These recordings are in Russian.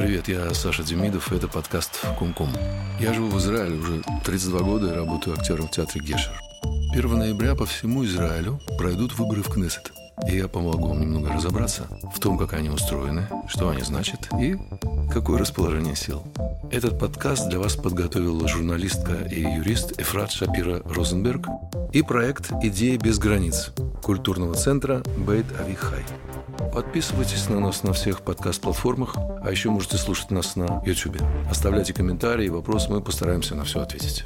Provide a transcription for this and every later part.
Привет, я Саша Демидов, это подкаст «Кум-Кум». Я живу в Израиле уже 32 года и работаю актером в театре Гешер. 1 ноября по всему Израилю пройдут выборы в Кнессет. И я помогу вам немного разобраться в том, как они устроены, что они значат и какое расположение сил. Этот подкаст для вас подготовила журналистка и юрист Эфрат Шапира Розенберг и проект «Идеи без границ» культурного центра Бейт Авихай. Подписывайтесь на нас на всех подкаст-платформах, а еще можете слушать нас на YouTube. Оставляйте комментарии и вопросы, мы постараемся на все ответить.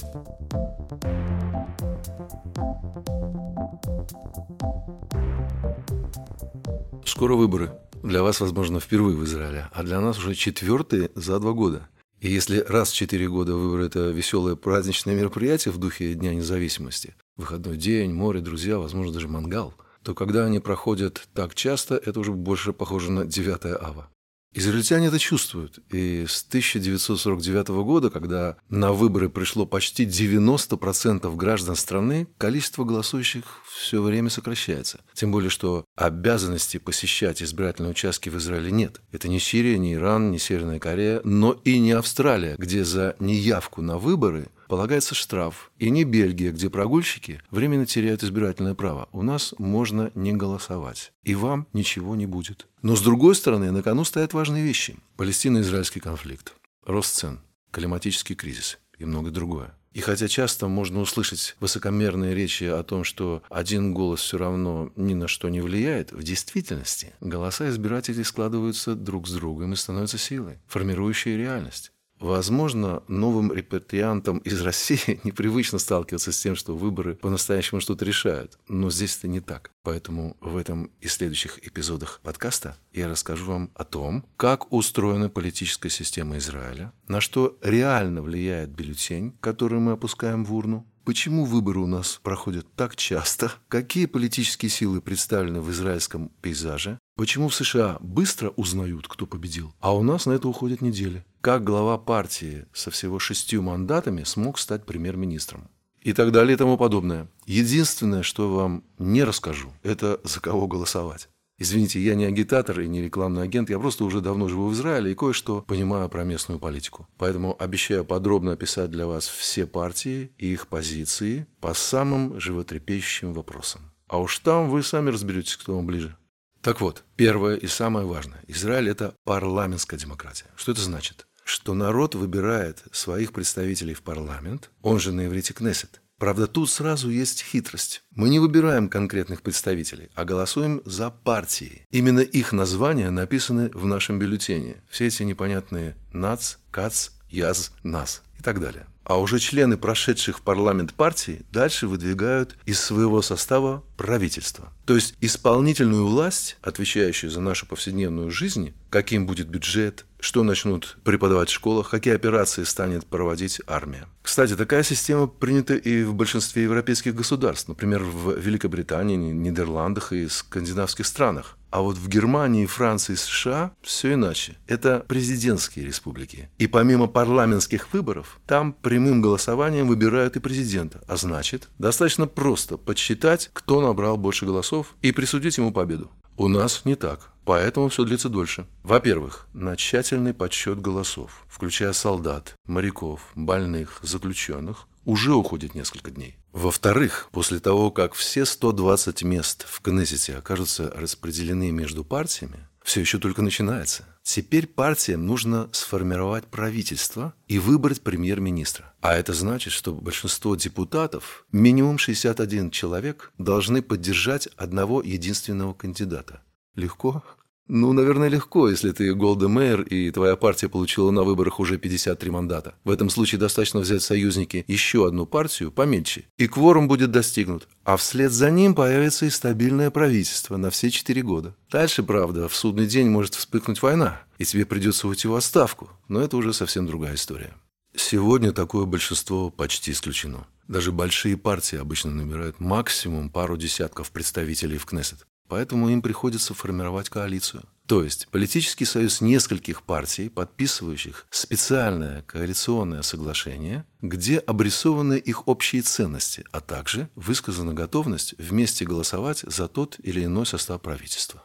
Скоро выборы. Для вас, возможно, впервые в Израиле, а для нас уже четвертые за два года. И если раз в четыре года выборы – это веселое праздничное мероприятие в духе Дня независимости, выходной день, море, друзья, возможно, даже мангал – то когда они проходят так часто, это уже больше похоже на 9 ава. Израильтяне это чувствуют. И с 1949 года, когда на выборы пришло почти 90% граждан страны, количество голосующих все время сокращается. Тем более, что обязанности посещать избирательные участки в Израиле нет. Это не Сирия, не Иран, не Северная Корея, но и не Австралия, где за неявку на выборы полагается штраф. И не Бельгия, где прогульщики временно теряют избирательное право. У нас можно не голосовать. И вам ничего не будет. Но с другой стороны, на кону стоят важные вещи. Палестино-израильский конфликт, рост цен, климатический кризис и многое другое. И хотя часто можно услышать высокомерные речи о том, что один голос все равно ни на что не влияет, в действительности голоса избирателей складываются друг с другом и становятся силой, формирующей реальность. Возможно, новым репатриантам из России непривычно сталкиваться с тем, что выборы по-настоящему что-то решают. Но здесь это не так. Поэтому в этом и следующих эпизодах подкаста я расскажу вам о том, как устроена политическая система Израиля, на что реально влияет бюллетень, который мы опускаем в урну, Почему выборы у нас проходят так часто? Какие политические силы представлены в израильском пейзаже? Почему в США быстро узнают, кто победил, а у нас на это уходят недели? Как глава партии со всего шестью мандатами смог стать премьер-министром? И так далее и тому подобное. Единственное, что вам не расскажу, это за кого голосовать. Извините, я не агитатор и не рекламный агент, я просто уже давно живу в Израиле и кое-что понимаю про местную политику. Поэтому обещаю подробно описать для вас все партии и их позиции по самым животрепещущим вопросам. А уж там вы сами разберетесь, кто вам ближе. Так вот, первое и самое важное. Израиль – это парламентская демократия. Что это значит? Что народ выбирает своих представителей в парламент, он же на иврите Кнессет. Правда, тут сразу есть хитрость. Мы не выбираем конкретных представителей, а голосуем за партии. Именно их названия написаны в нашем бюллетене. Все эти непонятные НАЦ, КАЦ, ЯЗ, НАС и так далее. А уже члены прошедших в парламент партий дальше выдвигают из своего состава правительство. То есть исполнительную власть, отвечающую за нашу повседневную жизнь, каким будет бюджет, что начнут преподавать в школах, какие операции станет проводить армия. Кстати, такая система принята и в большинстве европейских государств, например, в Великобритании, Нидерландах и скандинавских странах. А вот в Германии, Франции и США все иначе. Это президентские республики. И помимо парламентских выборов, там прямым голосованием выбирают и президента. А значит, достаточно просто подсчитать, кто набрал больше голосов и присудить ему победу. У нас не так. Поэтому все длится дольше. Во-первых, на тщательный подсчет голосов, включая солдат, моряков, больных, заключенных, уже уходит несколько дней. Во-вторых, после того, как все 120 мест в Кнессете окажутся распределены между партиями, все еще только начинается. Теперь партиям нужно сформировать правительство и выбрать премьер-министра. А это значит, что большинство депутатов, минимум 61 человек, должны поддержать одного единственного кандидата. Легко? Ну, наверное, легко, если ты Голда Мэйр и твоя партия получила на выборах уже 53 мандата. В этом случае достаточно взять союзники еще одну партию поменьше, и кворум будет достигнут. А вслед за ним появится и стабильное правительство на все четыре года. Дальше, правда, в судный день может вспыхнуть война, и тебе придется уйти в отставку. Но это уже совсем другая история. Сегодня такое большинство почти исключено. Даже большие партии обычно набирают максимум пару десятков представителей в Кнессет. Поэтому им приходится формировать коалицию. То есть политический союз нескольких партий, подписывающих специальное коалиционное соглашение, где обрисованы их общие ценности, а также высказана готовность вместе голосовать за тот или иной состав правительства.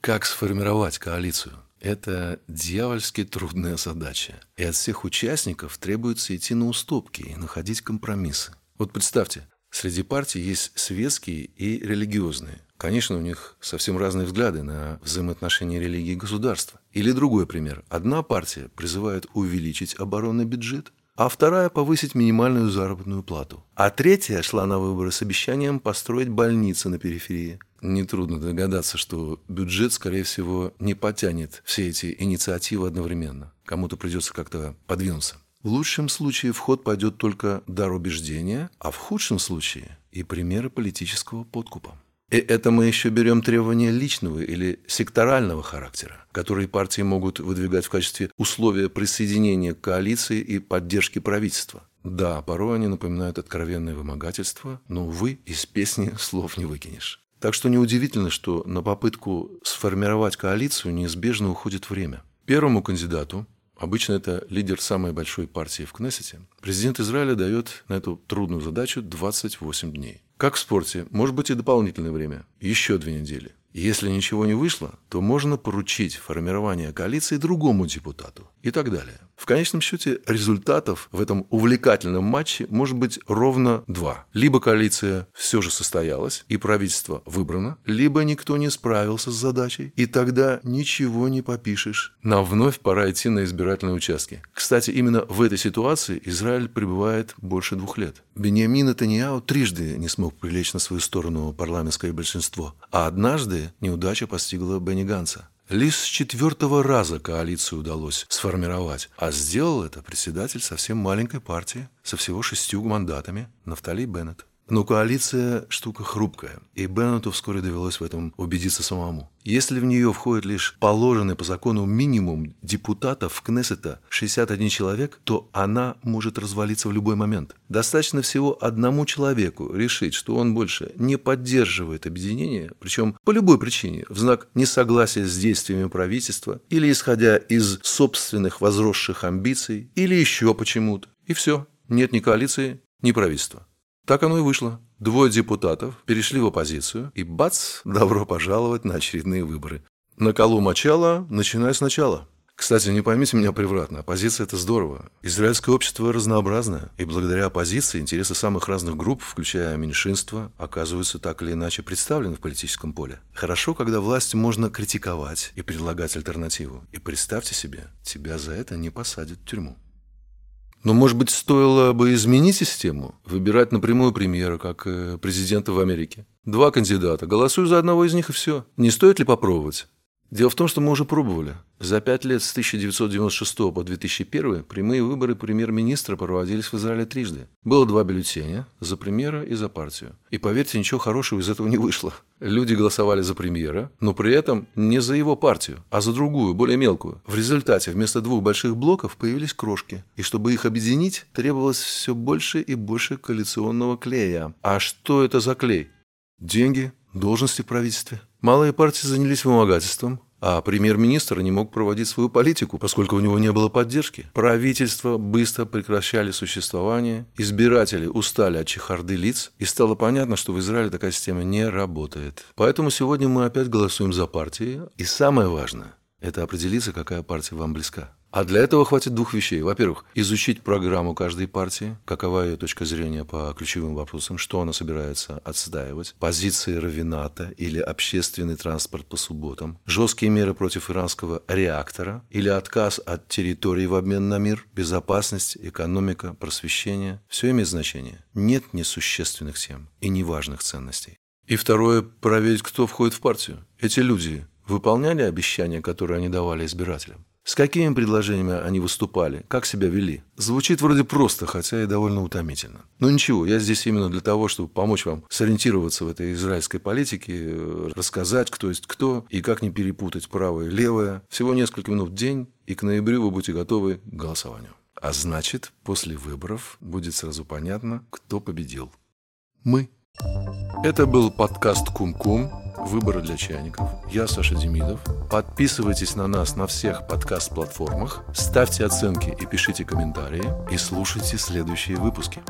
Как сформировать коалицию? Это дьявольски трудная задача. И от всех участников требуется идти на уступки и находить компромиссы. Вот представьте, среди партий есть светские и религиозные. Конечно, у них совсем разные взгляды на взаимоотношения религии и государства. Или другой пример. Одна партия призывает увеличить оборонный бюджет, а вторая – повысить минимальную заработную плату. А третья шла на выборы с обещанием построить больницы на периферии. Нетрудно догадаться, что бюджет, скорее всего, не потянет все эти инициативы одновременно. Кому-то придется как-то подвинуться. В лучшем случае в ход пойдет только дар убеждения, а в худшем случае и примеры политического подкупа. И это мы еще берем требования личного или секторального характера, которые партии могут выдвигать в качестве условия присоединения к коалиции и поддержки правительства. Да, порой они напоминают откровенное вымогательство, но, увы, из песни слов не выкинешь. Так что неудивительно, что на попытку сформировать коалицию неизбежно уходит время. Первому кандидату, обычно это лидер самой большой партии в Кнессете, президент Израиля дает на эту трудную задачу 28 дней. Как в спорте, может быть и дополнительное время, еще две недели. Если ничего не вышло, то можно поручить формирование коалиции другому депутату и так далее. В конечном счете результатов в этом увлекательном матче может быть ровно два. Либо коалиция все же состоялась и правительство выбрано, либо никто не справился с задачей, и тогда ничего не попишешь. Нам вновь пора идти на избирательные участки. Кстати, именно в этой ситуации Израиль пребывает больше двух лет. Беньямин Натаньяу трижды не смог привлечь на свою сторону парламентское большинство, а однажды неудача постигла Бенни Ганса. Лишь с четвертого раза коалицию удалось сформировать, а сделал это председатель совсем маленькой партии со всего шестью мандатами Нафтали Беннет. Но коалиция – штука хрупкая, и Беннету вскоре довелось в этом убедиться самому. Если в нее входит лишь положенный по закону минимум депутатов Кнессета 61 человек, то она может развалиться в любой момент. Достаточно всего одному человеку решить, что он больше не поддерживает объединение, причем по любой причине, в знак несогласия с действиями правительства, или исходя из собственных возросших амбиций, или еще почему-то. И все. Нет ни коалиции, ни правительства. Так оно и вышло. Двое депутатов перешли в оппозицию, и бац, добро пожаловать на очередные выборы. На колу мочала, начиная сначала. Кстати, не поймите меня превратно, оппозиция – это здорово. Израильское общество разнообразное, и благодаря оппозиции интересы самых разных групп, включая меньшинства, оказываются так или иначе представлены в политическом поле. Хорошо, когда власть можно критиковать и предлагать альтернативу. И представьте себе, тебя за это не посадят в тюрьму. Но, может быть, стоило бы изменить систему, выбирать напрямую премьера, как э, президента в Америке. Два кандидата. Голосую за одного из них и все. Не стоит ли попробовать? Дело в том, что мы уже пробовали. За пять лет с 1996 по 2001 прямые выборы премьер-министра проводились в Израиле трижды. Было два бюллетеня – за премьера и за партию. И поверьте, ничего хорошего из этого не вышло. Люди голосовали за премьера, но при этом не за его партию, а за другую, более мелкую. В результате вместо двух больших блоков появились крошки. И чтобы их объединить, требовалось все больше и больше коалиционного клея. А что это за клей? Деньги, должности в правительстве – Малые партии занялись вымогательством, а премьер-министр не мог проводить свою политику, поскольку у него не было поддержки. Правительства быстро прекращали существование, избиратели устали от чехарды лиц, и стало понятно, что в Израиле такая система не работает. Поэтому сегодня мы опять голосуем за партии, и самое важное – это определиться, какая партия вам близка. А для этого хватит двух вещей. Во-первых, изучить программу каждой партии, какова ее точка зрения по ключевым вопросам, что она собирается отстаивать, позиции Равината или общественный транспорт по субботам, жесткие меры против иранского реактора или отказ от территории в обмен на мир, безопасность, экономика, просвещение. Все имеет значение. Нет несущественных тем и неважных ценностей. И второе, проверить, кто входит в партию. Эти люди выполняли обещания, которые они давали избирателям. С какими предложениями они выступали, как себя вели? Звучит вроде просто, хотя и довольно утомительно. Но ничего, я здесь именно для того, чтобы помочь вам сориентироваться в этой израильской политике, рассказать, кто есть кто, и как не перепутать правое и левое. Всего несколько минут в день, и к ноябрю вы будете готовы к голосованию. А значит, после выборов будет сразу понятно, кто победил. Мы. Это был подкаст «Кум-Кум». Выборы для чайников. Я Саша Демидов. Подписывайтесь на нас на всех подкаст-платформах, ставьте оценки и пишите комментарии, и слушайте следующие выпуски.